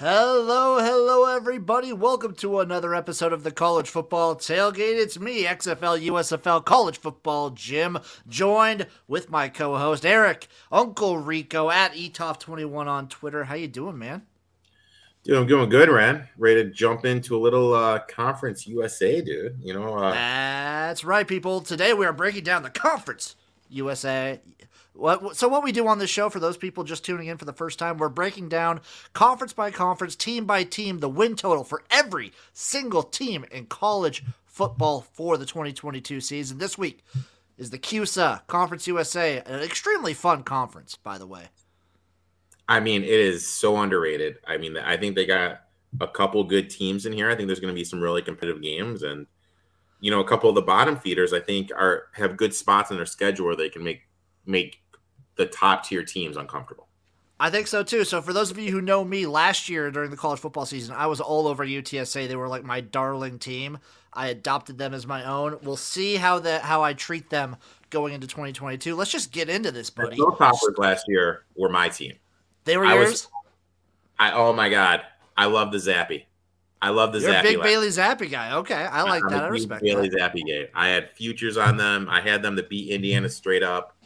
Hello, hello, everybody. Welcome to another episode of the College Football Tailgate. It's me, XFL, USFL, College Football Jim, joined with my co-host Eric, Uncle Rico at eToff21 on Twitter. How you doing, man? Dude, I'm doing good, Ran. Ready to jump into a little uh, conference USA, dude. You know, uh, That's right, people. Today we are breaking down the Conference USA. So what we do on this show for those people just tuning in for the first time, we're breaking down conference by conference, team by team, the win total for every single team in college football for the 2022 season. This week is the CUSA Conference USA, an extremely fun conference, by the way. I mean, it is so underrated. I mean, I think they got a couple good teams in here. I think there's going to be some really competitive games, and you know, a couple of the bottom feeders, I think, are have good spots in their schedule where they can make make the top tier teams uncomfortable. I think so too. So for those of you who know me, last year during the college football season, I was all over UTSA. They were like my darling team. I adopted them as my own. We'll see how that how I treat them going into 2022. Let's just get into this, buddy. The toppers last year were my team. They were I yours. was- I oh my god, I love the Zappe. I love the You're a Zappe. big last- Bailey Zappe guy. Okay, I like I'm that. a I respect Bailey that. Zappe game. I had futures on them. I had them to beat Indiana straight up.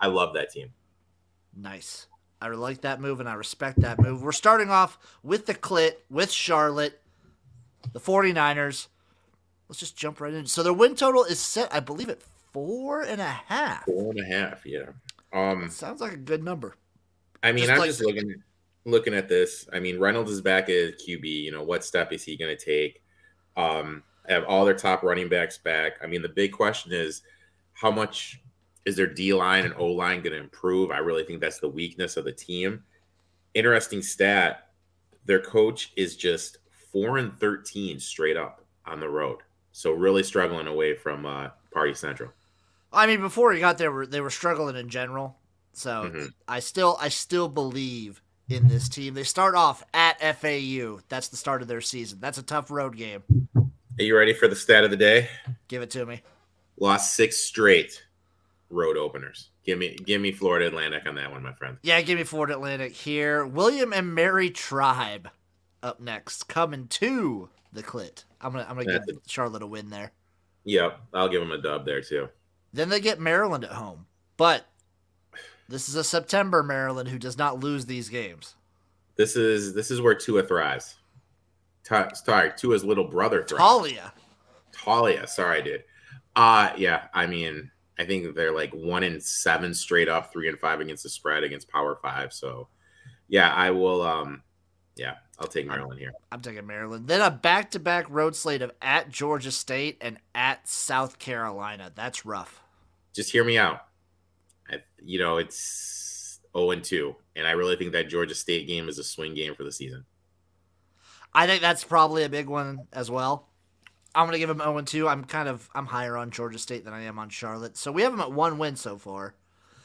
I love that team. Nice. I like that move and I respect that move. We're starting off with the clit with Charlotte, the 49ers. Let's just jump right in. So their win total is set, I believe, at four and a half. Four and a half, yeah. Um, Sounds like a good number. I mean, Just I'm like- just looking looking at this. I mean, Reynolds is back at QB. You know, what step is he going to take? Um, have all their top running backs back. I mean, the big question is how much is their D line and O line going to improve? I really think that's the weakness of the team. Interesting stat: their coach is just four and thirteen straight up on the road. So really struggling away from uh, Party Central. I mean, before he got there, they were struggling in general. So Mhm. I still, I still believe in this team. They start off at FAU. That's the start of their season. That's a tough road game. Are you ready for the stat of the day? Give it to me. lost six straight road openers. Give me give me Florida Atlantic on that one, my friend. Yeah, give me Florida Atlantic here. William and Mary Tribe up next, coming to the clit. I'm gonna, I'm gonna That's give Charlotte a win there. Yep, I'll give them a dub there too. Then they get Maryland at home, but this is a September Maryland who does not lose these games. This is this is where Tua thrives. Sorry, Tua's little brother thrives. Taulia. Taulia, sorry, dude. Uh yeah, I mean, I think they're like one in seven straight up, three and five against the spread against Power Five. So yeah, I will um yeah, I'll take Maryland here. I'm taking Maryland. Then a back-to-back road slate of at Georgia State and at South Carolina. That's rough. Just hear me out. I, you know, it's 0 and 2, and I really think that Georgia State game is a swing game for the season. I think that's probably a big one as well. I'm gonna give them 0 2. I'm kind of I'm higher on Georgia State than I am on Charlotte. So we have them at one win so far.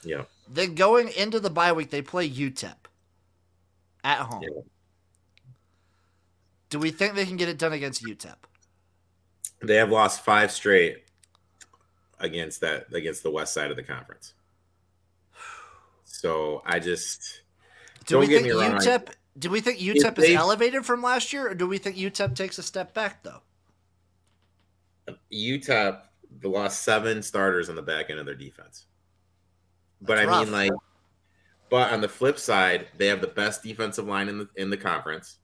Yeah. Then going into the bye week, they play UTEP at home. Yeah. Do we think they can get it done against UTEP? They have lost five straight against that against the west side of the conference. So I just Do we think UTEP? Do we think UTEP is they- elevated from last year, or do we think UTEP takes a step back though? They lost seven starters on the back end of their defense. But That's I mean, like, but on the flip side, they have the best defensive line in the in the conference.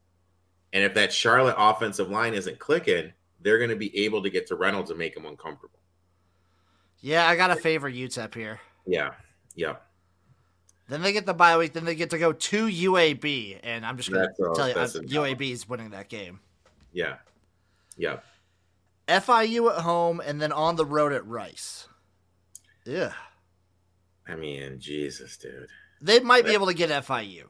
And if that Charlotte offensive line isn't clicking, they're going to be able to get to Reynolds and make him uncomfortable. Yeah, I gotta favor UTEP here. Yeah, yeah. Then they get the bye week. Then they get to go to UAB, and I'm just gonna tell you, that's uh, UAB is winning that game. Yeah. Yeah. FIU at home, and then on the road at Rice. Yeah, I mean, Jesus, dude. they might be able to get FIU.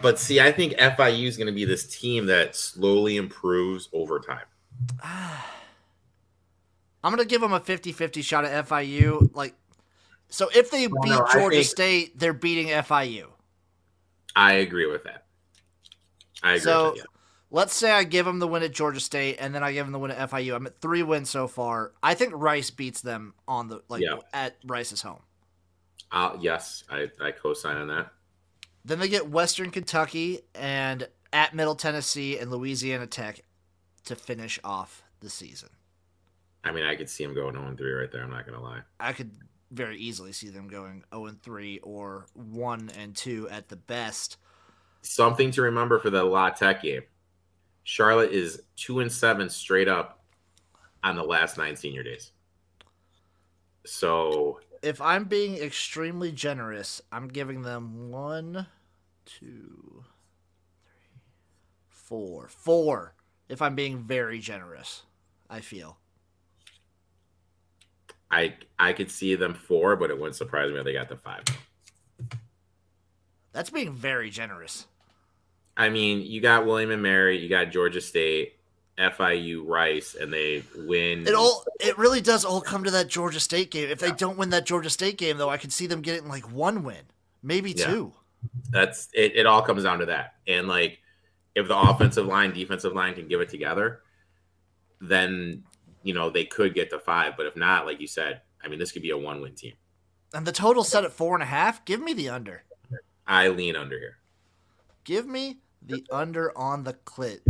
But see, I think FIU is going to be this team that slowly improves over time. I'm gonna give them a 50-50 shot at FIU. Like, so if they Well, beat no, Georgia think- State, they're beating FIU. I agree with that. I agree So with you. Let's say I give them the win at Georgia State, and then I give them the win at FIU. I'm at three wins so far. I think Rice beats them on the like Yeah. at Rice's home. Uh, yes, I, I co-sign on that. Then they get Western Kentucky and at Middle Tennessee and Louisiana Tech to finish off the season. I mean, I could see them going 0 3 right there. I'm not going to lie. I could very easily see them going 0 and 3 or 1 and 2 at the best. Something to remember for the La Tech game. Charlotte is 2 and 7 straight up on the last 9 senior days. So, if I'm being extremely generous, I'm giving them one, two, three, four, four. If I'm being very generous, I feel. I I could see them four, but it wouldn't surprise me if they got the five. That's being very generous. I mean, you got William and Mary, you got Georgia State, FIU, Rice, and they win. It all it really does all come to that Georgia State game. If they don't win that Georgia State game, though, I could see them getting like one win, maybe Yeah. two. That's it. It all comes down to that, and like if the offensive line, defensive line can give it together, then you know they could get to five. But if not, like you said, I mean, this could be a one-win team. And the total set at four and a half. Give me the under. I lean under here. Give me the under on the clit.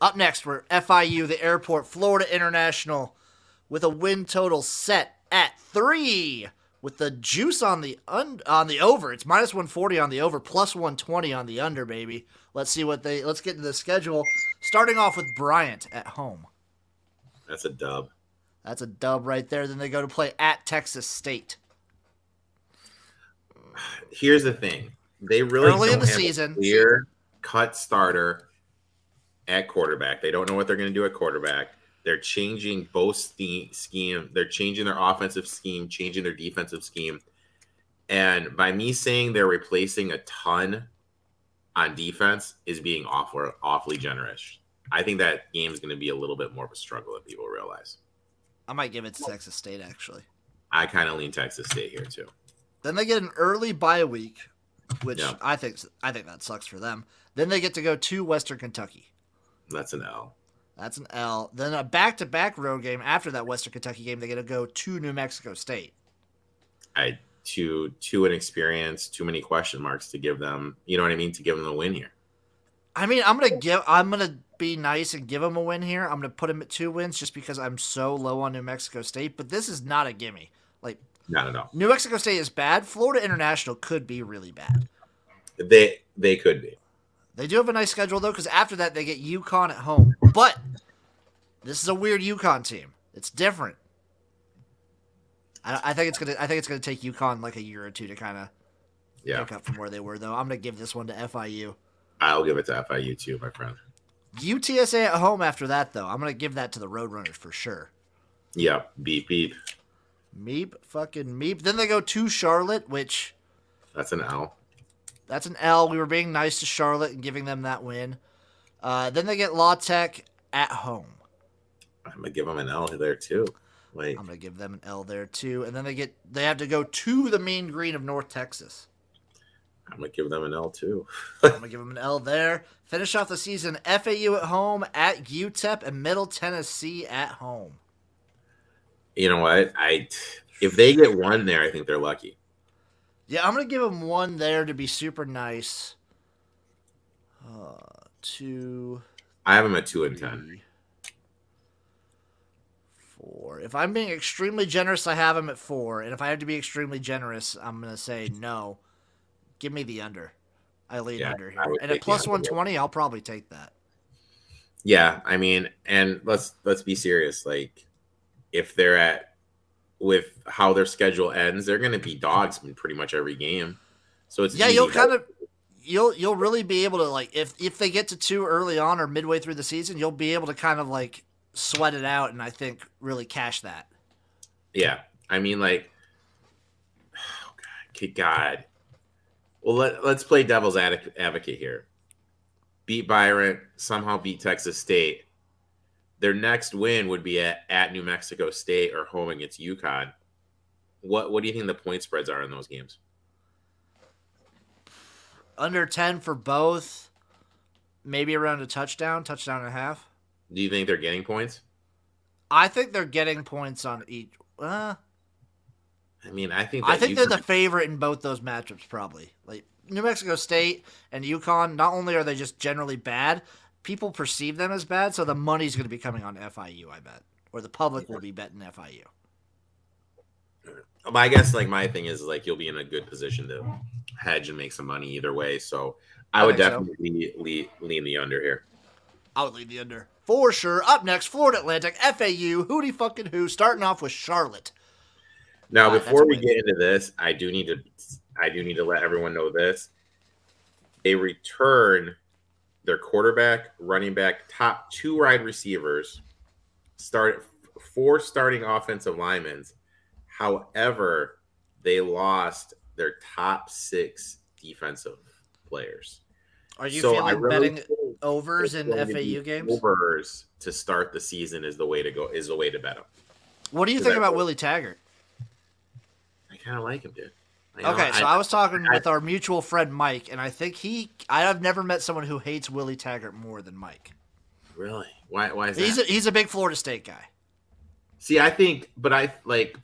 Up next, we're FIU, the airport, Florida International, with a win total set at three, with the juice on the un- on the over. It's minus one forty on the over, plus one twenty on the under. Baby, let's see what they. Let's get into the schedule. Starting off with Bryant at home. That's a dub. That's a dub right there. Then they go to play at Texas State. Here's the thing: they really Early in the have season. clear cut starter at quarterback. They don't know what they're going to do at quarterback. They're changing both scheme. They're changing their offensive scheme, changing their defensive scheme. And by me saying they're replacing a ton on defense is being awful, awfully generous. I think that game is going to be a little bit more of a struggle than people realize. I might give it to Texas State actually. I kind of lean Texas State here too. Then they get an early bye week, which Yeah. I think I think that sucks for them. Then they get to go to Western Kentucky. That's an L. That's an L. Then a back-to-back road game after that Western Kentucky game. They get to go to New Mexico State. I too too inexperienced, too many question marks to give them. You know what I mean? To give them the win here. I mean, I'm gonna give. I'm gonna be nice and give them a win here. I'm gonna put them at two wins just because I'm so low on New Mexico State. But this is not a gimme. Not at all. New Mexico State is bad. Florida International could be really bad. They they could be. They do have a nice schedule though, because after that they get UConn at home. But this is a weird UConn team. It's different. I, I think it's gonna. I think it's gonna take UConn like a year or two to kind of Yeah, pick up from where they were, though. I'm gonna give this one to FIU. I'll give it to FIU too, my friend. UTSA at home after that, though. I'm gonna give that to the Roadrunners for sure. Yeah, beep beep. Meep, fucking meep. Then they go to Charlotte, which That's an L. that's an L. We were being nice to Charlotte and giving them that win. Uh, then they get La Tech at home. I'm gonna give them an L there too. Like I'm gonna give them an L there too. And then they get they have to go to the Mean Green of North Texas. I'm gonna give them an L too. I'm gonna give them an L there. Finish off the season. FAU at home at UTEP and Middle Tennessee at home. You know what? I if they get one there, I think they're lucky. Yeah, I'm gonna give them one there to be super nice. Uh, two, I have them at two and ten. four. If I'm being extremely generous, I have them at four. And if I have to be extremely generous, I'm gonna say no. Give me the under. I lean Yeah, under here. And at plus one twenty, I'll probably take that. Yeah, I mean, and let's let's be serious. Like, if they're at with how their schedule ends, they're gonna be dogs in pretty much every game. So it's Yeah, you'll kind of you'll you'll really be able to like if if they get to two early on or midway through the season, you'll be able to kind of like sweat it out and I think really cash that. Yeah, I mean, like, oh God, God. Well, let, let's play devil's advocate here. Beat Bryant, somehow beat Texas State. Their next win would be at, at New Mexico State or home against UConn. What What do you think the point spreads are in those games? Under ten for both, maybe around a touchdown, touchdown and a half. Do you think they're getting points? I think they're getting points on each. Uh, I mean, I think I think they're the favorite in both those matchups, probably. Like New Mexico State and UConn, not only are they just generally bad, people perceive them as bad, so the money's going to be coming on FIU, I bet, or the public will be betting FIU. I guess like my thing is like you'll be in a good position to hedge and make some money either way. So I, I would think so. definitely lean, lean the under here. I would lean the under for sure. Up next, Florida Atlantic, FAU, hootie fucking who, starting off with Charlotte. Now, before we get into this, I do need to I do need to let everyone know this. They return their quarterback, running back, top two wide receivers, start four starting offensive linemen. However, they lost their top six defensive players. Are you So feeling really betting overs in going to be FAU games? Overs to start the season is the way to go. Is the way to bet them. What do you think about? Willie Taggart? I kind of like him, dude. You know, Okay, so I, was talking I- with our mutual friend Mike, and I think he. I have never met someone who hates Willie Taggart more than Mike. really why why is that? He's a, he's a big Florida State guy. See, I think, but I like,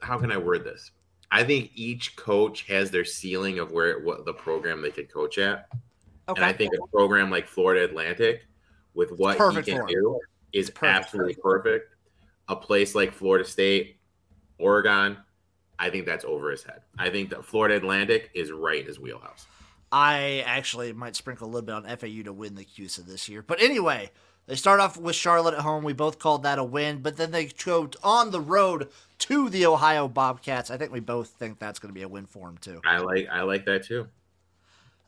how can I word this? I think each coach has their ceiling of where what the program they could coach at, Okay, and I think a program like Florida Atlantic, with what he can do, is perfect. absolutely perfect. A place like Florida State, Oregon, I think that's over his head. I think that Florida Atlantic is right in his wheelhouse. I actually might sprinkle a little bit on FAU to win the CUSA this year. But anyway, they start off with Charlotte at home. We both called that a win, but then they go on the road to the Ohio Bobcats. I think we both think that's going to be a win for them too. I like I like that too.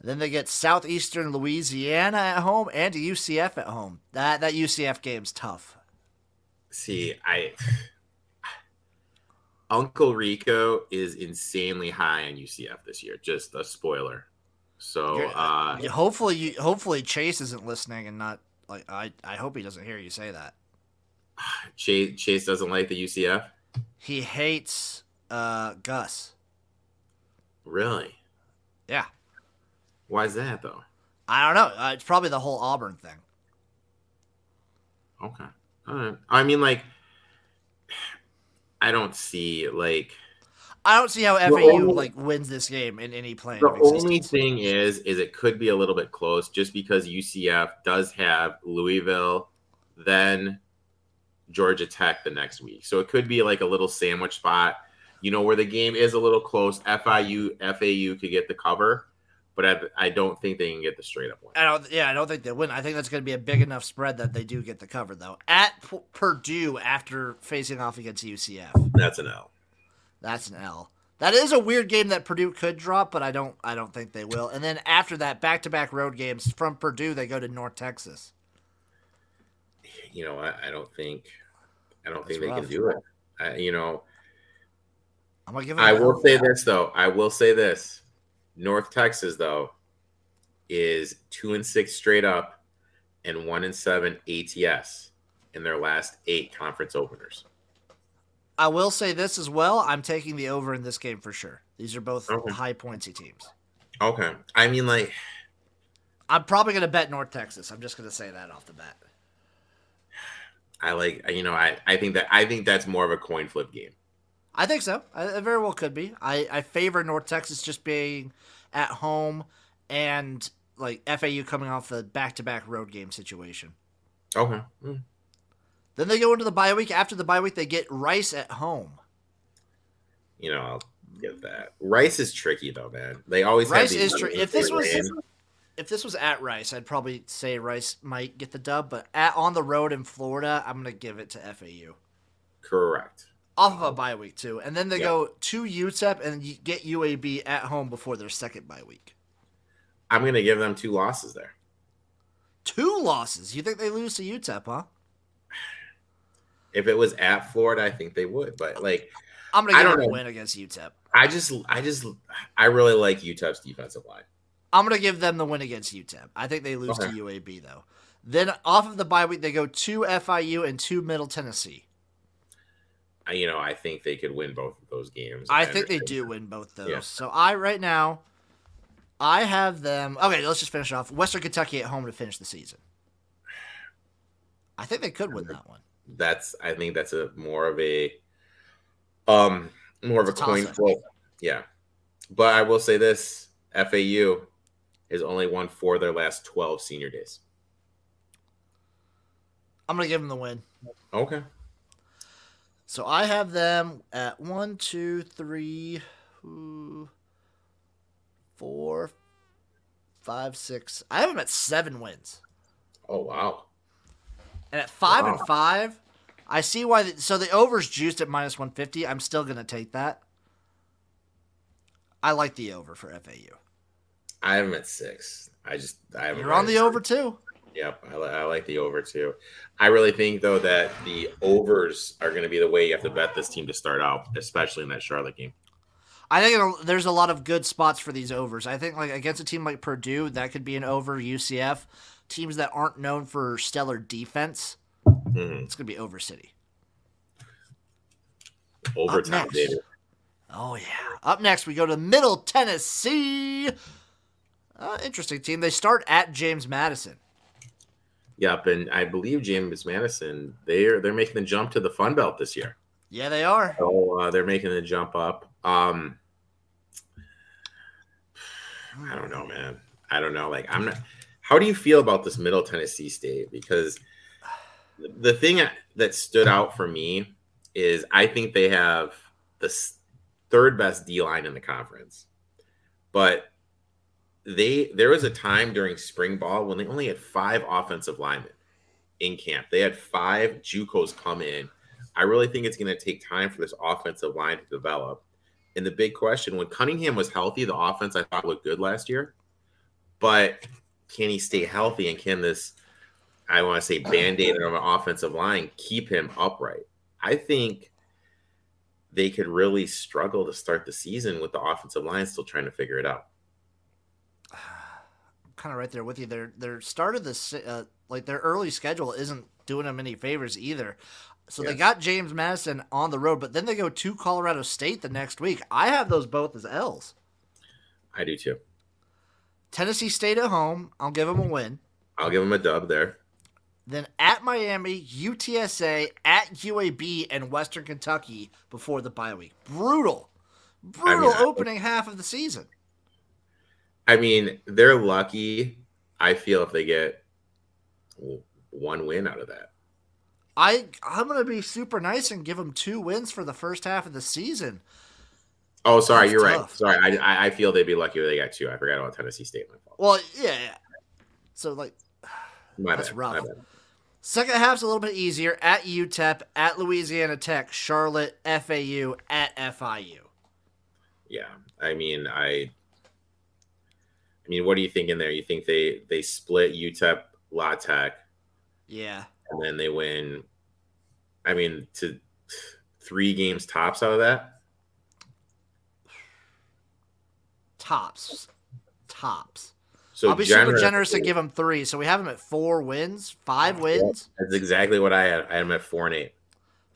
Then they get Southeastern Louisiana at home and UCF at home. That that UCF game's tough. See, I Uncle Rico is insanely high on UCF this year. Just a spoiler. So uh hopefully, you, hopefully Chase isn't listening and not like I. I hope he doesn't hear you say that. Chase Chase doesn't like the UCF. He hates uh, Gus. Really? Yeah, Why is that though? I don't know. Uh, it's probably the whole Auburn thing. Okay. All right. I mean, like, I don't see like I don't see how FAU only- like wins this game in any plane. the only thing is, is it could be a little bit close just because UCF does have Louisville, then Georgia Tech the next week. So it could be like a little sandwich spot, you know, where the game is a little close. FIU, FAU could get the cover, but I, I don't think they can get the straight up one. I don't. Yeah, I don't think they win. I think that's going to be a big enough spread that they do get the cover though. At P- Purdue after facing off against UCF, That's an L. that's an L. That is a weird game that Purdue could drop, but I don't. I don't think they will. And then after that, back-to-back road games from Purdue, they go to North Texas. You know, I, I don't think, I don't That's think they rough. can do it. I, you know, I'm gonna give. I will say this though. I will say this. North Texas though is two and six straight up, and one and seven ATS in their last eight conference openers. I will say this as well. I'm taking the over in this game for sure. These are both Okay. high pointsy teams. Okay, I mean like I'm probably going to bet North Texas. I'm just going to say that off the bat. I like you know I I think that I think that's more of a coin flip game. I think so. I, it very well could be. I, I favor North Texas just being at home and like FAU coming off the back to back road game situation. Okay, Mm. Then they go into the bye week. After the bye week, they get Rice at home. you know I'll give that. Rice is tricky though, man. They always have Rice is tricky. If this was land. if this was at Rice, I'd probably say Rice might get the dub. But at on the road in Florida, I'm gonna give it to FAU. correct. Off of a bye week too, and then they Yeah. go to UTEP and get UAB at home before their second bye week. I'm gonna give them two losses there. Two losses. You think they lose to UTEP, huh? If it was at Florida, I think they would, but like I'm gonna I give don't them a win against UTEP. I just, I just, I really like UTEP's defensive line. I'm gonna give them the win against UTEP. I think they lose Okay. to UAB though. Then off of the bye week, they go to FIU and to Middle Tennessee. I, you know, I think they could win both of those games. I think they do win both those. Yeah. So I right now, I have them. Okay, let's just finish off. Western Kentucky at home to finish the season. I think they could win that one. That's, I think that's a more of a, um, more of a a coin flip. Yeah, but I will say this: FAU has only won four of their last 12 senior days. I'm gonna give them the win. Okay. So I have them at one, two, three, four, five, six. I have them at seven wins. Oh wow! And at five Wow. and five, I see why. The, so the over's juiced at minus one fifty. I'm still gonna take that. I like the over for FAU. I have them at six. I just I have You're right on the over too. Yep, I, li- I like the over too. I really think though that the overs are going to be the way you have to bet this team to start out, especially in that Charlotte game. I think there's a lot of good spots for these overs. I think like against a team like Purdue, that could be an over. UCF, teams that aren't known for stellar defense, Mhm. it's gonna be over City. Overtime, baby. Oh yeah. Up next, we go to Middle Tennessee. Uh, interesting team. They start at James Madison. Yep, and I believe James Madison they're they're making the jump to the Fun Belt this year. Yeah, they are. So uh, they're making the jump up. Um, I don't know, man. I don't know. Like, I'm not. How do you feel about this Middle Tennessee State? Because the thing that stood out for me is I think they have the third best D line in the conference, but they there was a time during spring ball when they only had five offensive linemen in camp. They had five JUCOs come in. I really think it's going to take time for this offensive line to develop. And the big question when Cunningham was healthy, the offense I thought looked good last year. But can he stay healthy and can this, I want to say, band aid of an offensive line keep him upright? I think they could really struggle to start the season with the offensive line still trying to figure it out. Kind of right there with you. Their their start of this uh, like their early schedule isn't doing them any favors either. So they got James Madison on the road, but then they go to Colorado State the next week. I have those both as L's. I do too. Tennessee State at home, I'll give them a win. I'll give them a dub there. Then at Miami, UTSA, at UAB, and Western Kentucky before the bye week. Brutal, brutal I- opening half of the season. I mean, they're lucky. I feel if they get one win out of that. I I'm gonna be super nice and give them two wins for the first half of the season. Oh, sorry, That's you're tough. right. Sorry, I, I feel they'd be lucky if they got two. I forgot about Tennessee State. My fault. Well, yeah, yeah. So like My That's bad. rough. My bad. second half's a little bit easier at UTEP, at Louisiana Tech, Charlotte, FAU, at FIU. Yeah, I mean, I. I mean, what are you thinking there? You think they they split UTEP, La Tech, Yeah. and then they win? I mean, to three games tops out of that. Tops. Tops. So I'll be super generous- generous and give them three. So we have them at four wins, five wins. That's exactly what I had. I had them at four and eight.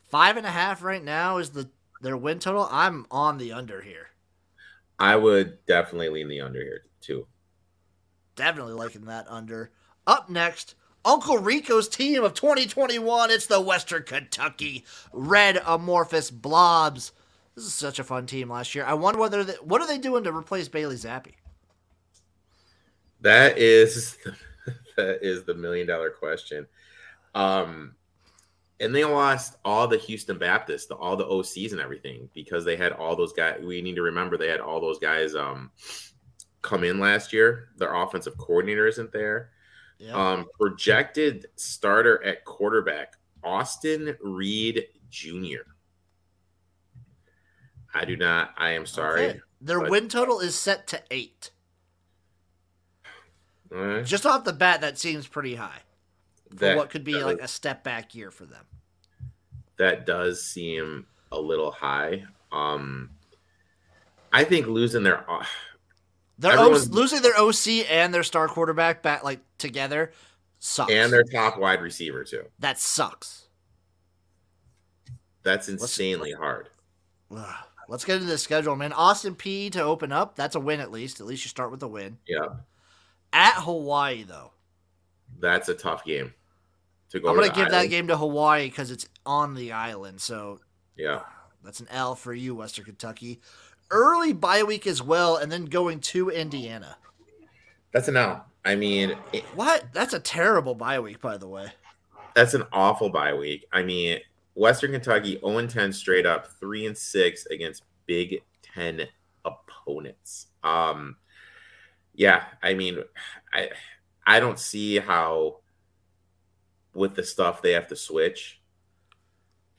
Five and a half right now is the their win total. I'm on the under here. I would definitely lean the under here too. Definitely liking that under. Up next, Uncle Rico's team of 2021. It's the Western Kentucky Red Amorphous Blobs. This is such a fun team last year. I wonder whether they, what are they doing to replace Bailey Zappe? That is that is the million dollar question. Um and they lost all the Houston Baptists, the, all the OCs and everything because they had all those guys. We need to remember they had all those guys um come in last year. Their offensive coordinator isn't there. Yeah. Um projected starter at quarterback, Austin Reed Jr. I do not I am sorry. Their but- win total is set to eight. Right. Just off the bat, that seems pretty high for That- what could be that like a step back year for them. that does seem a little high. Um, I think losing their Everyone's- losing their OC and their star quarterback back like together sucks. and their top wide receiver too. that sucks. That's insanely hard. Ugh. Let's get into the schedule, man. Austin Peay to open up. That's a win at least. At least you start with a win. Yeah, At Hawaii though. that's a tough game to go. I'm gonna the give that game to Hawaii because it's on the island. So Yeah, that's an L for you, Western Kentucky. Early bye week as well, and then going to Indiana. That's an out. I mean, it, What? That's a terrible bye week, by the way. that's an awful bye week. I mean, Western Kentucky 0 10 straight up, 3 and 6 against Big Ten opponents. Um, yeah, I mean, I I don't see how with the stuff they have to switch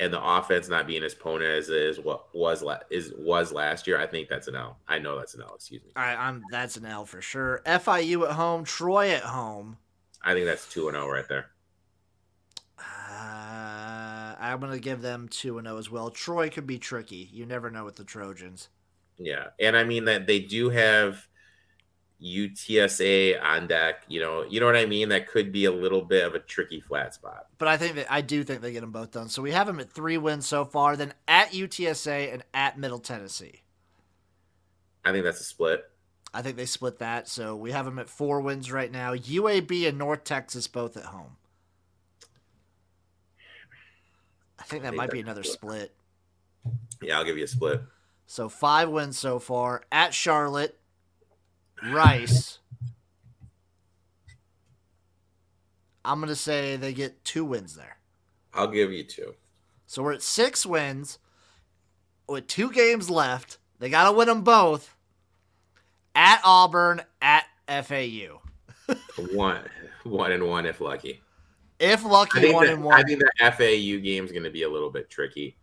and the offense not being as potent as it is what was la- is was last year. I think that's an L. I know that's an L. Excuse me. Right, I'm that's an L for sure. FIU at home, Troy at home. I think that's two and zero right there. Uh, I'm gonna give them two and zero as well. Troy could be tricky. You never know with the Trojans. Yeah, and I mean that they do have UTSA on deck. You know, you know what I mean. That could be a little bit of a tricky flat spot. But I think that I do think they get them both done. So we have them at three wins so far. Then at UTSA and at Middle Tennessee. I think that's a split. I think they split that. So we have them at four wins right now. UAB and North Texas both at home. I think that think might be another split. Yeah, I'll give you a split. So five wins so far at Charlotte, Rice. I'm gonna say they get two wins there. I'll give you two. So we're at six wins with two games left. They got to win them both at Auburn, at FAU. One, one and one if lucky. If lucky, one that, and one. I think the FAU game is going to be a little bit tricky.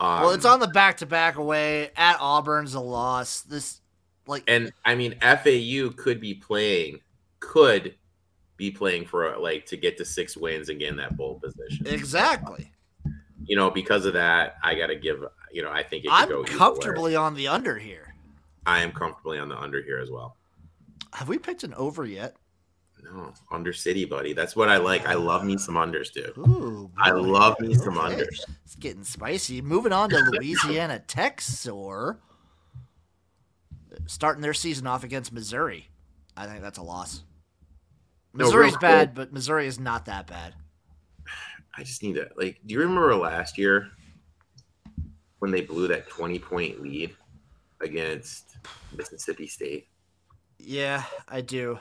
Um, well, it's on the back to back away at Auburn's a loss. This, like, and I mean FAU could be playing, could be playing for like to get to six wins and get in that bowl position. exactly. You know, because of that, I got to give. You know, I think it could I'm go either way. comfortably on the under here. I am comfortably on the under here as well. Have we picked an over yet? No, under city, buddy. That's what I like. I love me some unders, dude. Ooh, I love me some Okay. unders. It's getting spicy. Moving on to Louisiana Texor. Starting their season off against Missouri. I think that's a loss. No, Missouri's real bad, but Missouri is not that bad. I just need to like. Do you remember last year when they blew that twenty point lead against Mississippi State? Yeah, I do.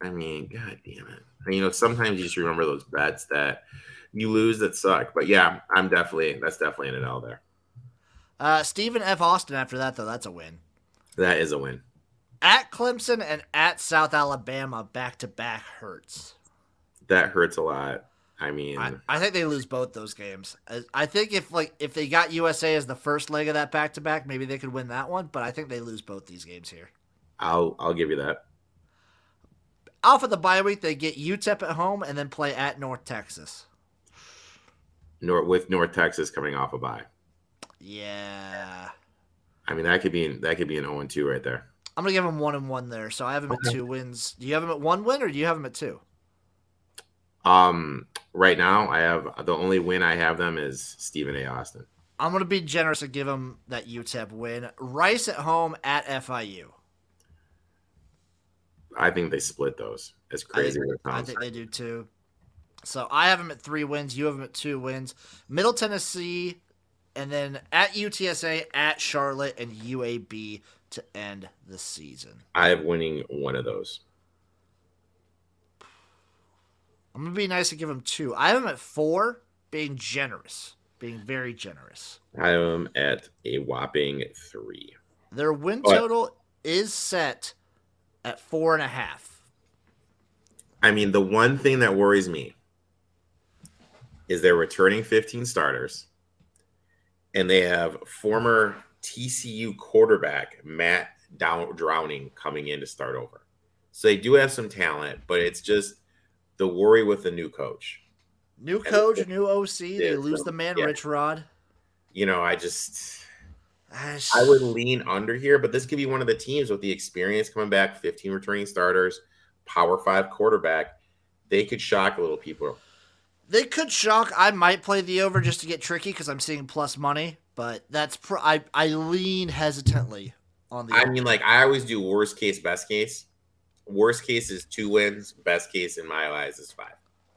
I mean, god damn it. And, you know, sometimes you just remember those bets that you lose that suck. But yeah, I'm definitely that's definitely an L there. Uh, Stephen F. Austin after that, though, that's a win. That is a win. At Clemson and at South Alabama, back to back hurts. That hurts a lot. I mean, I, I think they lose both those games. I- I think if like if they got USA as the first leg of that back to back, maybe they could win that one. But I think they lose both these games here. I'll I'll give you that. Off of the bye week, they get UTEP at home and then play at North Texas. North with North Texas coming off a bye. Yeah, I mean, that could be that could be an 0 and 2 right there. I'm gonna give them one and one there. So I have them at two wins. Do you have them at one win or do you have them at two? Um, right now, I have the only win I have them is Stephen A. Austin. I'm gonna be generous and give them that UTEP win. Rice at home at FIU. I think they split those. As I crazy think, as it I think they do too. So I have them at three wins. You have them at two wins. Middle Tennessee, and then at UTSA, at Charlotte, and UAB to end the season. I have winning one of those. I'm gonna be nice and give them two. I have them at four, being generous, being very generous. I have them at a whopping three. Their win What? total is set at four and a half. I mean, the one thing that worries me is they're returning 15 starters, and they have former TCU quarterback Matt Dow- Downing coming in to start over. So they do have some talent, but it's just the worry with the new coach. New coach, new OC. They lose the man, yeah. Rich Rod. You know, I just ah, I I would lean under here, but this could be one of the teams with the experience coming back, 15 returning starters, power five quarterback. They could shock a little people. They could shock. I might play the over just to get tricky because I'm seeing plus money, but that's pr- I I lean hesitantly on the. I mean, like I always do worst case, best case. Worst case is two wins. Best case in my eyes is five.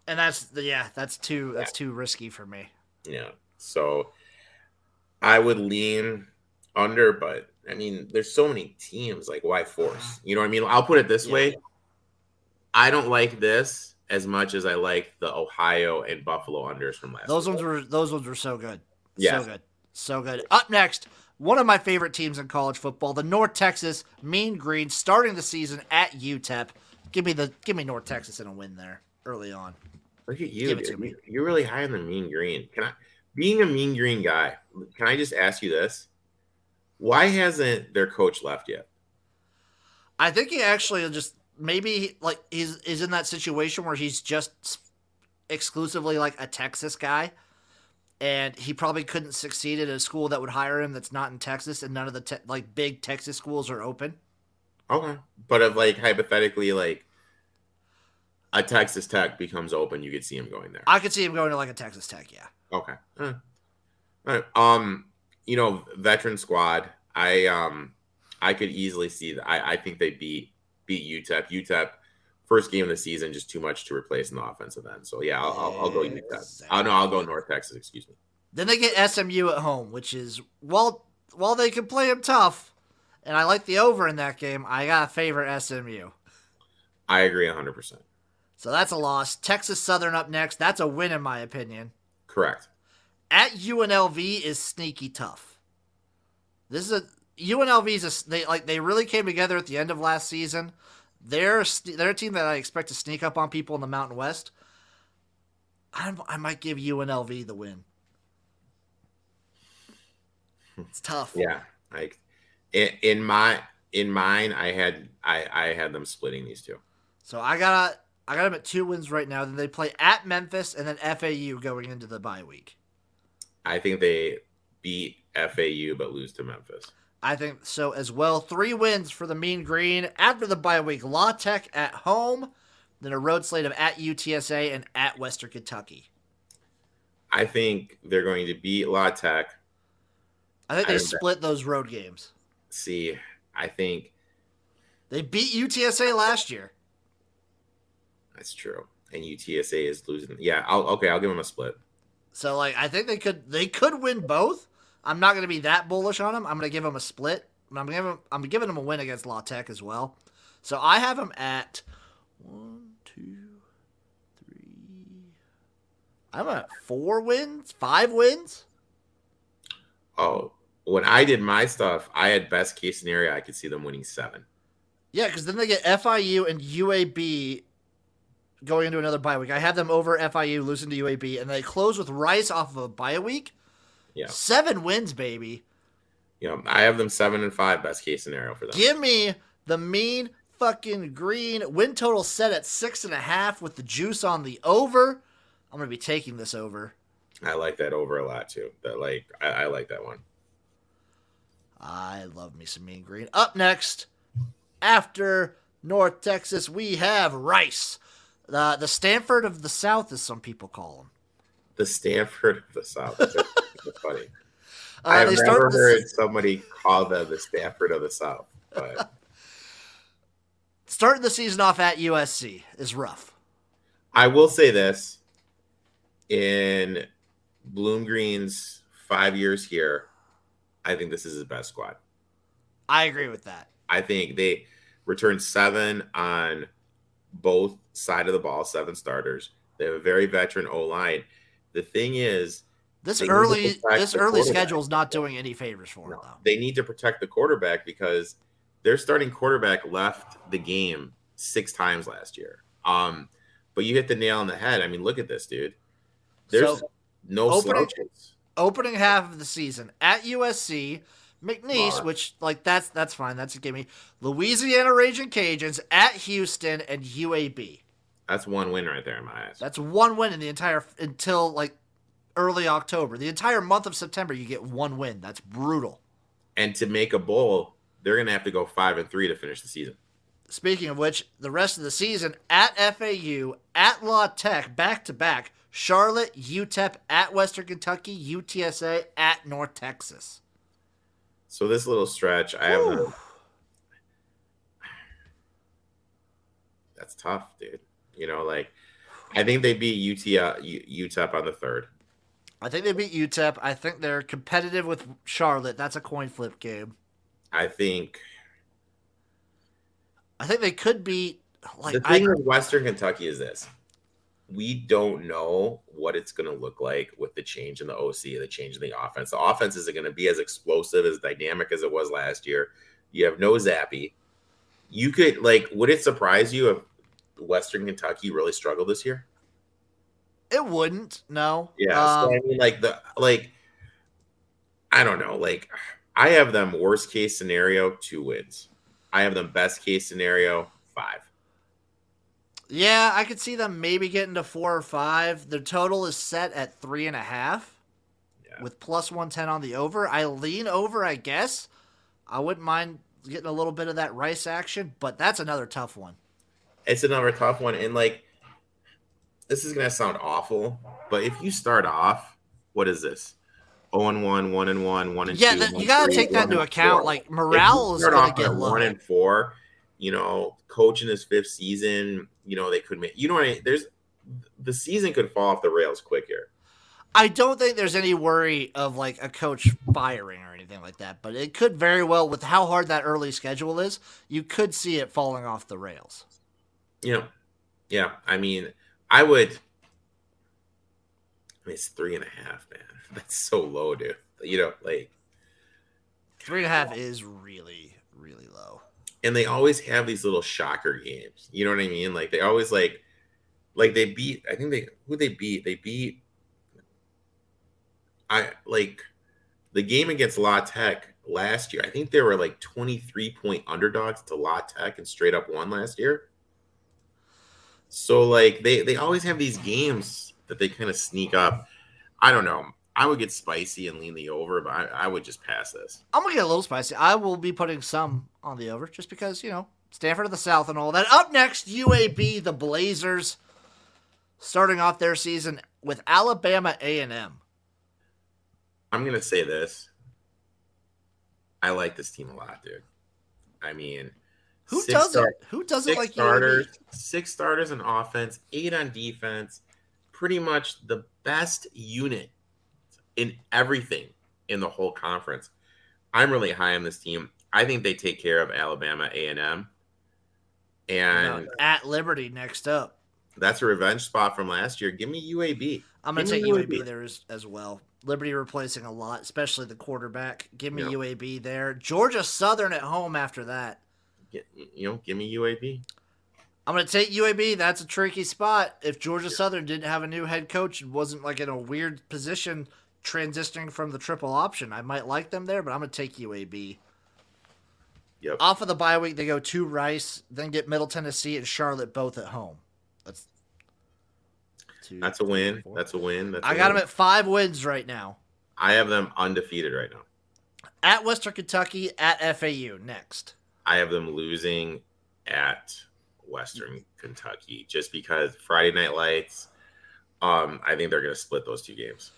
and that's the yeah, that's too that's too risky for me. Yeah. So I would lean under, but I mean, there's so many teams. Like, why force? You know what I mean? I'll put it this Yeah. way: I don't like this as much as I like the Ohio and Buffalo unders from last. Those week. ones were those ones were so good. Yeah. So good. So good. Up next, one of my favorite teams in college football, the North Texas Mean Green, starting the season at UTEP. Give me the give me North Texas in a win there early on. Look at you. Give it to me. You're really high on the mean green. Can I, being a mean green guy, can I just ask you this? Why hasn't their coach left yet? I think he actually just maybe like he's is in that situation where he's just exclusively like a Texas guy, and he probably couldn't succeed at a school that would hire him that's not in Texas, and none of the te- like big Texas schools are open. Okay. But if like hypothetically like a Texas Tech becomes open, you could see him going there. I could see him going to like a Texas Tech, yeah. Okay. All right. Um, you know, veteran squad. I um I could easily see that I, I think they beat beat UTEP. UTEP first game of the season, just too much to replace in the offensive end. So yeah, I'll, I'll, I'll go UTEP. Oh no, I'll go North Texas, excuse me. Then they get SMU at home, which is while while they can play them tough, and I like the over in that game. I got to favor SMU, I agree hundred percent. so that's a loss. Texas Southern up next. That's a win in my opinion. Correct. At UNLV is sneaky tough. This is a UNLV's a, they like they really came together at the end of last season. They're a they're a team that I expect to sneak up on people in the Mountain West. I I might give UNLV the win. It's tough. Yeah. Like in, in my in mine, I had I I had them splitting these two. So I got I got them at two wins right now. Then they play at Memphis and then FAU going into the bye week. I think they beat FAU but lose to Memphis. I think so as well. Three wins for the Mean Green after the bye week. La Tech at home, then a road slate of at UTSA and at Western Kentucky. I think they're going to beat La Tech. I think they don't split those road games. See, I think They beat UTSA last year. that's true. And UTSA is losing. Yeah, I'll okay, I'll give them a split. So like I think they could they could win both. I'm not going to be that bullish on them. I'm going to give them a split. I'm giving I'm giving them a win against La Tech as well. So I have them at one, two, three. I'm at four wins, five wins. Oh, when I did my stuff, I had best case scenario. I could see them winning seven. Yeah, because then they get FIU and UAB going into another bye week. I have them over FIU losing to UAB, and they close with Rice off of a bye week. Yeah. Seven wins, baby. You know, I have them seven and five. Best case scenario for them. Give me the mean fucking green. Win total set at six and a half with the juice on the over. I'm gonna be taking this over. I like that over a lot too. That like I, I like that one. I love me some mean green. Up next, after North Texas, we have Rice, the the Stanford of the South, as some people call them. The Stanford of the South. That's funny. Uh, I have they never start the heard se- somebody call them the Stanford of the South. But starting the season off at USC is rough. I will say this: in Bloomgren's five years here, I think this is his best squad. I agree with that. I think they returned seven on both side of the ball, seven starters. They have a very veteran O line. The thing is, This They early this early schedule is not doing any favors for it no, though. they need to protect the quarterback because their starting quarterback left the game six times last year. Um, but you hit the nail on the head. I mean, look at this, dude. There's So, no opening- slouches. opening half of the season at USC, McNeese, Wow. which like that's that's fine, that's a gimme. Louisiana Raging Cajuns at Houston and UAB. That's one win right there in my eyes. That's one win in the entire until like early October. The entire month of September, you get one win. That's brutal. And to make a bowl, they're gonna have to go five and three to finish the season. Speaking of which, the rest of the season at FAU, at La Tech, back to back, Charlotte, UTEP, at Western Kentucky, UTSA, at North Texas. So this little stretch, I have. That's tough, dude. You know, like I think they beat UT uh, U- UTEP on the third. I think they beat UTEP. I think they're competitive with Charlotte. That's a coin flip game. I think I think they could beat like the thing I, with Western Kentucky is this: we don't know what it's going to look like with the change in the OC, the change in the offense. The offense isn't going to be as explosive, as dynamic as it was last year. You have no Zappe. You could like, would it surprise you if Western Kentucky really struggled this year? It wouldn't. No. Yeah, Um, so I mean, like the like, I don't know. Like, I have them worst case scenario two wins. I have them best case scenario five. yeah, I could see them maybe getting to four or five. The total is set at three and a half. Yeah. With plus one ten on the over. I lean over, I guess. I wouldn't mind getting a little bit of that Rice action, but that's another tough one. It's another tough one, and like, this is gonna sound awful, but if you start off, what is this? 0 and 1, 1 and 1, 1 and Yeah, 2. that, one you got to take that into account. four. Like morale is going to get low. One and four, you know, coach in his fifth season, you know, they could make. You know what? I mean? There's the season could fall off the rails quick here. I don't think there's any worry of like a coach firing or anything like that, but it could very well, with how hard that early schedule is, you could see it falling off the rails. Yeah. yeah. I mean, I would. I mean, it's three and a half, man. That's so low, dude. You know, like, Three and a half is really, really low. and they always have these little shocker games. You know what I mean? Like they always like, like they beat. I think they who they beat. They beat. I like the game against La Tech last year. I think they were like twenty three point underdogs to La Tech and straight up won last year. So like they they always have these games that they kind of sneak up. I don't know. I would get spicy and lean the over, but I, I would just pass this. I'm gonna get a little spicy. I will be putting some on the over just because you know Stanford of the South and all that. Up next, UAB the Blazers, starting off their season with Alabama A&M. I'm gonna say this. I like this team a lot, dude. I mean, Who six doesn't? star- Who doesn't like starters, six starters on offense, eight on defense. Pretty much the best unit in everything in the whole conference. I'm really high on this team. I think they take care of Alabama A and M, and at Liberty next up. that's a revenge spot from last year. Give me UAB. I'm gonna Give take UAB UAB. there as, as well. Liberty replacing a lot, especially the quarterback. Give me Yeah. UAB there. Georgia Southern at home after that. Get, you know, give me UAB. I'm gonna take UAB. That's a tricky spot. If Georgia Southern didn't have a new head coach and wasn't like in a weird position transitioning from the triple option, I might like them there. But I'm gonna take UAB. Yep. Off of the bye week, they go to Rice, then get Middle Tennessee and Charlotte both at home. That's two, That's a win. four. That's a win. That's I a got win. them at five wins right now. I have them undefeated right now. At Western Kentucky, at FAU next. I have them losing at Western Kentucky just because Friday Night Lights. Um, I think they're going to split those two games.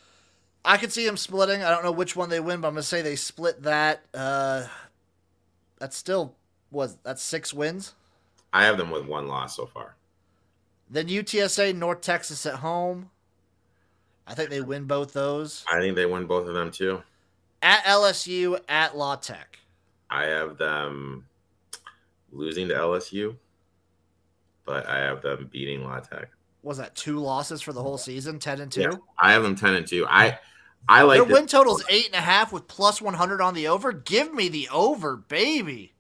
I could see them splitting. I don't know which one they win, but I'm gonna say they split that. Uh, that's still was that's six wins. I have them with one loss so far. Then UTSA, North Texas at home. I think they win both those. I think they win both of them too. At LSU, at La Tech. I have them losing to LSU, but I have them beating La Tech. Was that two losses for the whole season? Ten and two. Yeah, I have them ten and two. I I like Their win total's eight and a half with plus one hundred on the over. Give me the over, baby.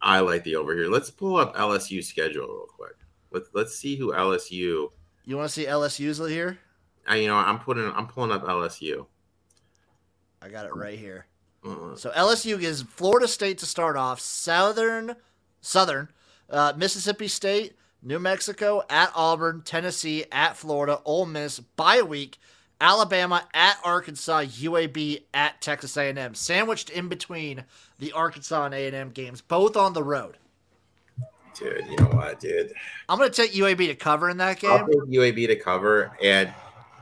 I like the over here. Let's pull up LSU schedule real quick. Let's let's see who LSU. You want to see LSU's here? I you know I'm putting I'm pulling up LSU. I got it right here. Uh, So LSU gives Florida State to start off, Southern, Southern, uh, Mississippi State, New Mexico, at Auburn, Tennessee, at Florida, Ole Miss, bye week, Alabama, at Arkansas, UAB, at Texas A&M, sandwiched in between the Arkansas and A&M games, both on the road. dude, you know what, dude? I'm going to take UAB to cover in that I'll game. take UAB to cover, and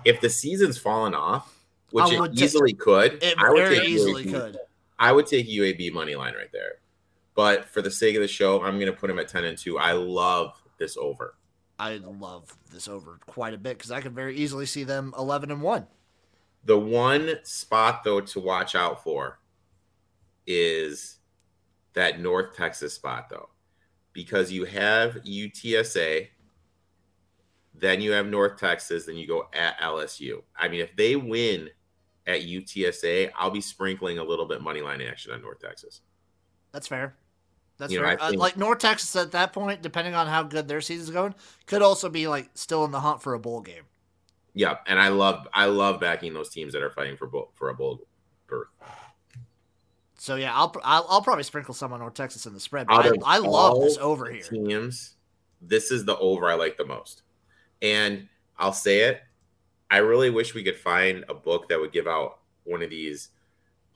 if the season's fallen off, which it easily could, It I would very take easily UAB. could. I would take UAB money line right there. But for the sake of the show, I'm going to put him at ten and two. I love this over. I love this over quite a bit because I could very easily see them 11 and 1. The one spot though to watch out for is that North Texas spot though, because you have UTSA, then you have North Texas, then you go at LSU. I mean, if they win at UTSA, I'll be sprinkling a little bit money line action on North Texas. That's fair. That's You know, fair. I uh, like North Texas at that point, depending on how good their season's going, could also be like still in the hunt for a bowl game. Yeah, and I love I love backing those teams that are fighting for bowl, for a bowl berth. So yeah, I'll I'll, I'll probably sprinkle some on North Texas in the spread. But I, I love this over here. Teams, this is the over I like the most, and I'll say it. I really wish we could find a book that would give out one of these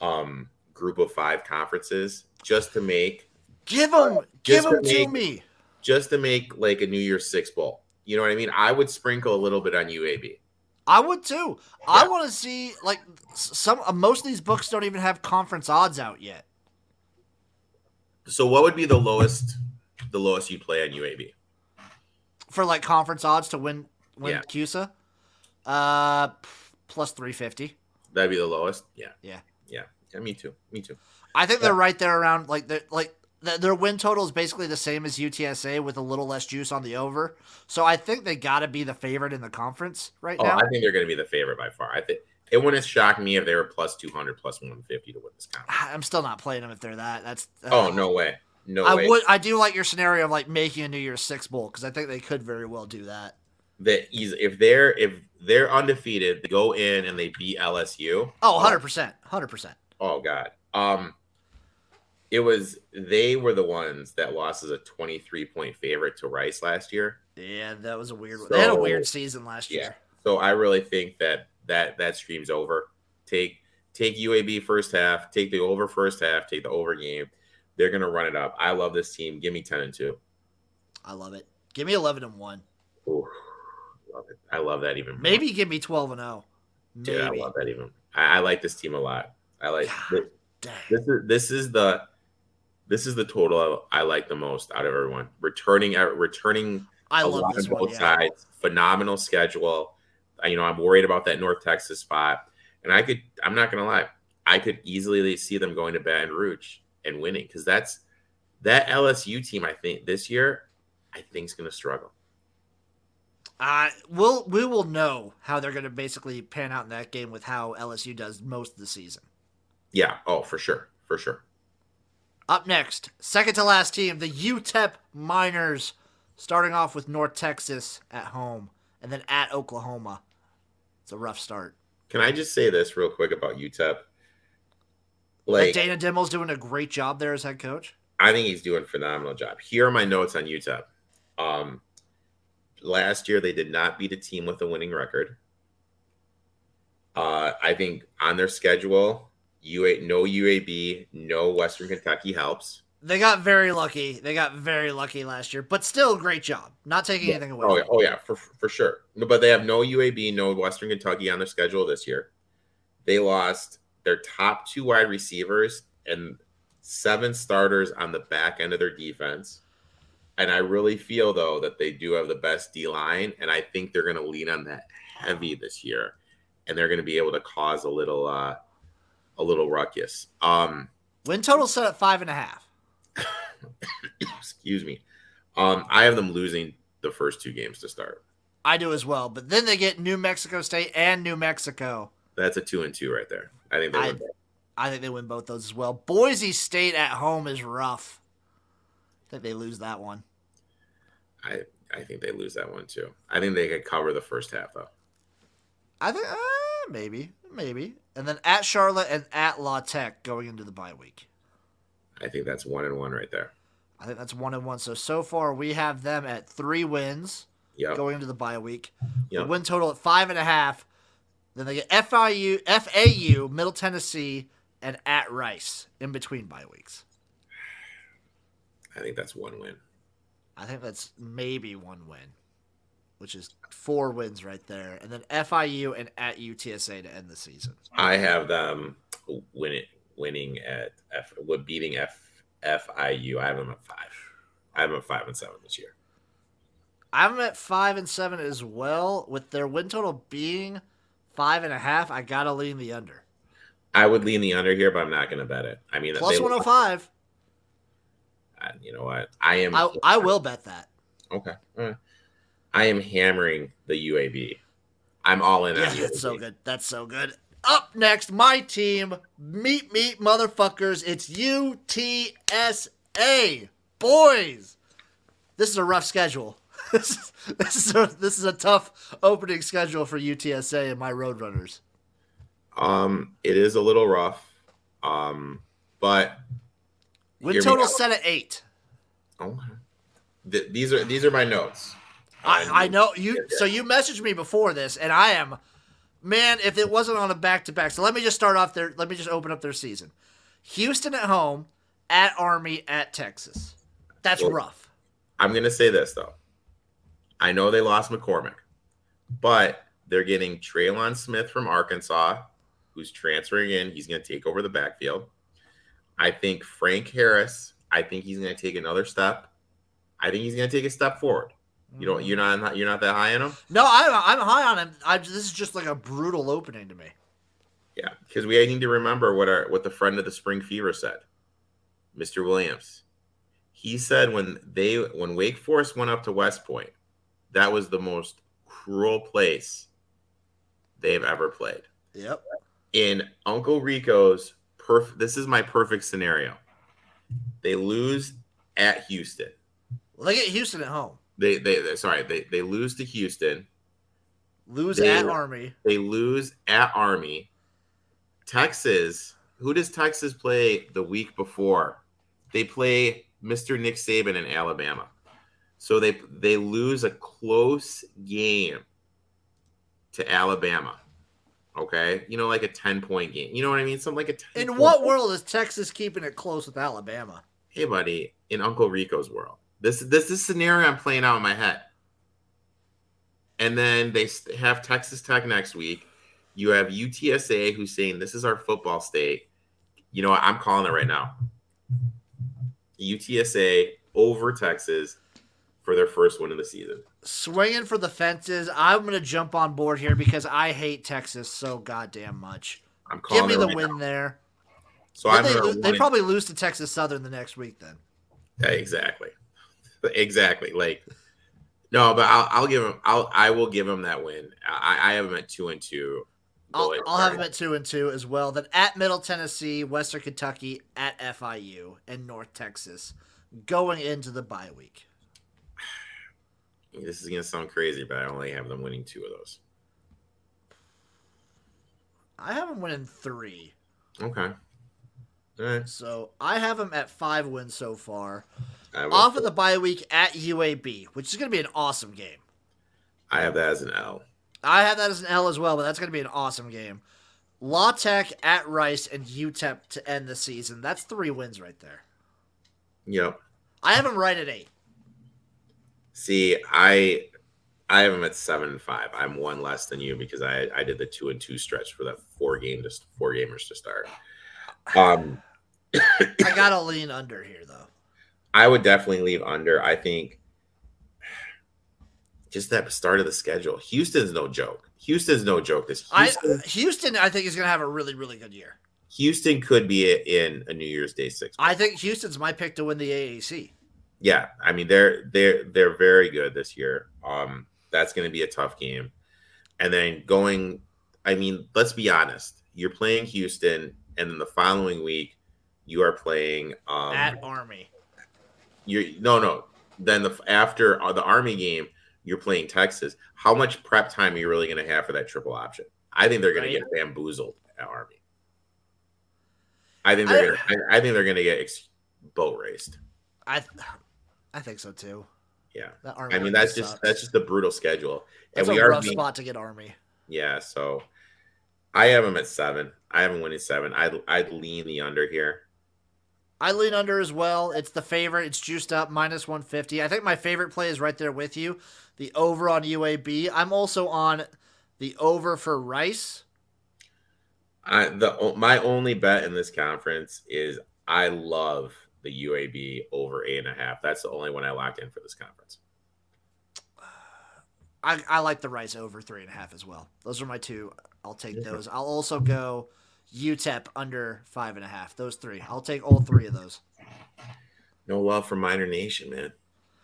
um, group of five conferences just to make Give them, give them to to me. just to make like a New Year's Six bowl. You know what I mean? I would sprinkle a little bit on UAB. I would too. I want to see like some. Uh, most of these books don't even have conference odds out yet. So what would be the lowest the lowest you'd play on UAB? for like conference odds to win win Yeah. CUSA. Uh, p- plus three fifty. That'd be the lowest. Yeah. Yeah. Yeah. Yeah. Me too. Me too. I think they're right there around like they're like their win total is basically the same as UTSA with a little less juice on the over. So I think they got to be the favorite in the conference right Oh, now. I think they're going to be the favorite by far. I think it wouldn't shock me if they were plus 200, plus 150 to win this conference. I'm still not playing them if they're that. That's uh, Oh, no way. No I way. would. I do like your scenario of like making a New Year's Six bowl because I think they could very well do that. That he's, if they're if they're undefeated, they go in and they beat LSU. Oh, 100 percent, hundred percent. Oh God. Um, it was they were the ones that lost as a 23 point favorite to Rice last year. Yeah, that was a weird. one. they had a weird season last Yeah. year. So I really think that that that stream's over. Take take UAB first half, take the over first half, take the over game. They're gonna run it up. I love this team. Give me ten and two. I love it. Give me eleven and one. Ooh, love it. I love that even. more. Maybe give me twelve and zero. Dude, I love that even. I, I like this team a lot. I like God. Dang. this is this is the this is the total I, I like the most out of everyone. Returning uh, returning I a love lot this on one. both Yeah. sides. Phenomenal schedule. Uh, You know, I'm worried about that North Texas spot, and I could. I'm not gonna lie. I could easily see them going to Baton Rouge and winning because that's that LSU team. I think this year, I think is gonna struggle. Uh, we'll we will know how they're going to basically pan out in that game with how LSU does most of the season. Yeah. Oh, for sure. For sure. Up next, second to last team, the UTEP Miners, starting off with North Texas at home and then at Oklahoma. It's a rough start. Can I just say this real quick about UTEP? Like Like, Dana Dimel's doing a great job there as head coach. I think he's doing a phenomenal job. Here are my notes on UTEP. Um, last year they did not beat a team with a winning record. Uh, I think on their schedule, UA no UAB, no Western Kentucky helps. They got very lucky. They got very lucky last year, but still great job. Not taking anything away. Oh yeah, oh yeah, for for sure. But they have no UAB, no Western Kentucky on their schedule this year. They lost their top two wide receivers and seven starters on the back end of their defense. And I really feel though that they do have the best D line, and I think they're going to lean on that heavy this year, and they're going to be able to cause a little uh, a little ruckus. Um, Win total set at five and a half. excuse me. Um, I have them losing the first two games to start. I do as well. But then they get New Mexico State and New Mexico. That's a two and two right there. I think they I- win. both. I think they win both those as well. Boise State at home is rough. I think they lose that one. I I think they lose that one too. I think they could cover the first half though. I think uh, Eh, maybe, maybe. And then at Charlotte and at La Tech going into the bye week. I think that's one and one right there. I think that's one and one. So so far we have them at three wins Yep. going into the bye week. The win total at five and a half. Then they get FIU, FAU, Middle Tennessee, and at Rice in between bye weeks. I think that's one win. I think that's maybe one win, which is four wins right there. And then FIU and at UTSA to end the season. I have them win it, winning at F, beating F FIU. I have them at five. I have them at five and seven this year. I'm at five and seven as well, with their win total being five and a half. I gotta lean the under. I would lean the under here, but I'm not going to bet it. I mean, Plus one hundred five. uh, You know what? I am. I I will bet that. Okay. all right. I am hammering the UAB. I'm all in. Yeah, on that's so good. That's so good. Up next, my team, meet meet motherfuckers. It's UTSA boys. This is a rough schedule. This is this is a, this is a tough opening schedule for UTSA and my Roadrunners. Um, it is a little rough. Um, but Win total set at eight. okay. Th- these are these are my notes. I, I know you. So you messaged me before this, and I am, man. If it wasn't on a back to back, so let me just start off there. Let me just open up their season. Houston at home, at Army, at Texas. That's Well, rough. I'm gonna say this though. I know they lost McCormick, but they're getting Trelon Smith from Arkansas, who's transferring in. He's gonna take over the backfield. I think Frank Harris. I think he's gonna take another step. I think he's gonna take a step forward. You know, you're not you're not that high on him. No, I'm I'm high on him. I, this is just like a brutal opening to me. Yeah, because we need to remember what our what the friend of the spring fever said, Mr. Williams. He said when they when Wake Forest went up to West Point, that was the most cruel place they've ever played. Yep. In Uncle Rico's perfect, this is my perfect scenario. They lose at Houston. They get Houston at home. They they sorry they they lose to Houston. Lose They- at Army. They lose at Army. Texas. Who does Texas play the week before? They play Mr. Nick Saban in Alabama. So they they lose a close game to Alabama. Okay, you know, like a ten point game. You know what I mean? Something like a 10 In what world is Texas keeping it close with Alabama? Hey, buddy, in Uncle Rico's world, this this is scenario I'm playing out in my head. And then they have Texas Tech next week. You have UTSA who's saying this is our football state. You know what? I'm calling it right now. UTSA over Texas for their first win of the season. Swinging for the fences. I'm gonna jump on board here because I hate Texas so goddamn much. I'm Give me the right win now. there. So they, they probably lose to Texas Southern the next week. Then Yeah, exactly, exactly. Like, no, but I'll, I'll give him. I'll I will give him that win. I, I have him at two and two. I'll, I'll have them at two and two as well. Then at Middle Tennessee, Western Kentucky, at FIU, and North Texas, going into the bye week. This is gonna sound crazy, but I only have them winning two of those. I have them winning three, Okay. All right. so I have them at five wins so far. Off of the bye week at UAB, which is going to be an awesome game. I have that as an L. I have that as an L as well, but that's going to be an awesome game. La Tech at Rice and UTEP to end the season. That's three wins right there. Yep. I have them right at eight. See, I I have them at seven and five. I'm one less than you because I I did the two and two stretch for that four game just four gamers to start. Um, I got to lean under here, though. I would definitely leave under. I think just that start of the schedule. Houston's no joke. Houston's no joke. This I Houston, Houston, I think is going to have a really, really good year. Houston could be in a New Year's Day six. I think Houston's my pick to win the AAC. yeah, I mean they're they're they're very good this year. Um, that's going to be a tough game, and then going. I mean, let's be honest. You're playing Houston, and then the following week you are playing um, at Army. You're no no. Then the after uh, the Army game, you're playing Texas. How much prep time are you really going to have for that triple option? I think they're going Right. to get bamboozled at Army. I think they're gonna, I, I think they're going to get ex- boat raced. I, I think so too. Yeah. I mean that's sucks. just that's just the brutal schedule, That's and we a are rough being, spot to get Army. yeah. So I have them at seven. I have them winning seven. I'd I'd lean the under here. I lean under as well. It's the favorite. It's juiced up minus 150. I think my favorite play is right there with you. The over on UAB. I'm also on the over for Rice. I the my only bet in this conference is I love the UAB over eight and a half. That's the only one I locked in for this conference. I, I like the Rice over three and a half as well. Those are my two. I'll take those. I'll also go UTEP under five and a half. Those three. I'll take all three of those. No love for Miner Nation, man.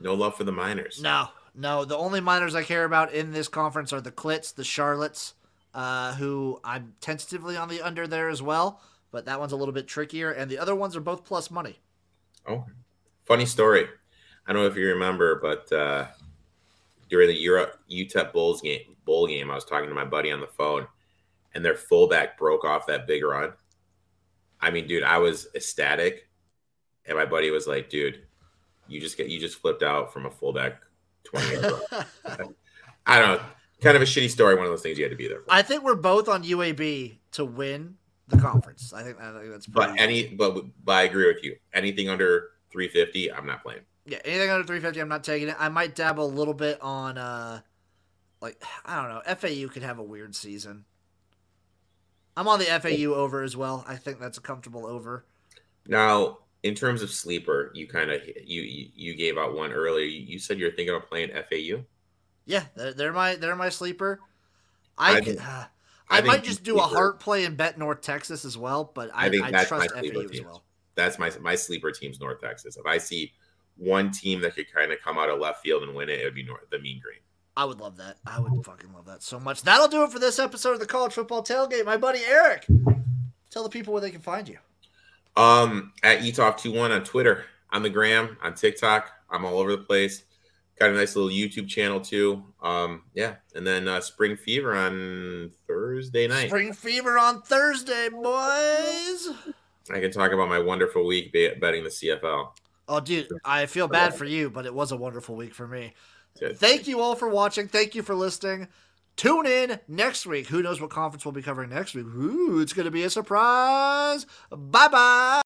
No love for the Miners. No, no. The only minors I care about in this conference are the Clits, the Charlottes, uh, who I'm tentatively on the under there as well, but that one's a little bit trickier. And the other ones are both plus money. Oh, funny story. I don't know if you remember, but uh, during the Europe UTEP Bulls game, bowl game, I was talking to my buddy on the phone, and their fullback broke off that big run. I mean, dude, I was ecstatic, and my buddy was like, "Dude, you just get you just flipped out from a fullback twenty." I don't know, kind of a shitty story. One of those things you had to be there. For. I think we're both on UAB to win the conference. I think, I think that's. But any, but, but I agree with you. Anything under three fifty, I'm not playing. Yeah, anything under 350, I'm not taking it. I might dabble a little bit on, uh, like, I don't know. FAU could have a weird season. I'm on the FAU over as well. I think that's a comfortable over. Now, in terms of sleeper, you kind of you, you you gave out one earlier. You said you're thinking of playing FAU. Yeah, they're, they're my they're my sleeper. I, I, uh, I, I might just do sleeper, a heart play and bet North Texas as well, but I, I, think I trust FAU team. as well. That's my my sleeper team's North Texas. If I see one team that could kind of come out of left field and win it, it would be North, the Mean Green. I would love that. I would fucking love that so much. That'll do it for this episode of the College Football Tailgate. My buddy Eric, tell the people where they can find you. Um, at etop21 on Twitter, on the gram, on TikTok. I'm all over the place. Got a nice little YouTube channel too. Um, yeah, and then uh, Spring Fever on Thursday night. Spring Fever on Thursday, boys. I can talk about my wonderful week betting the CFL. Oh, dude, I feel bad for you, but it was a wonderful week for me. Thank you all for watching. Thank you for listening. Tune in next week. Who knows what conference we'll be covering next week? Ooh, it's going to be a surprise. Bye bye.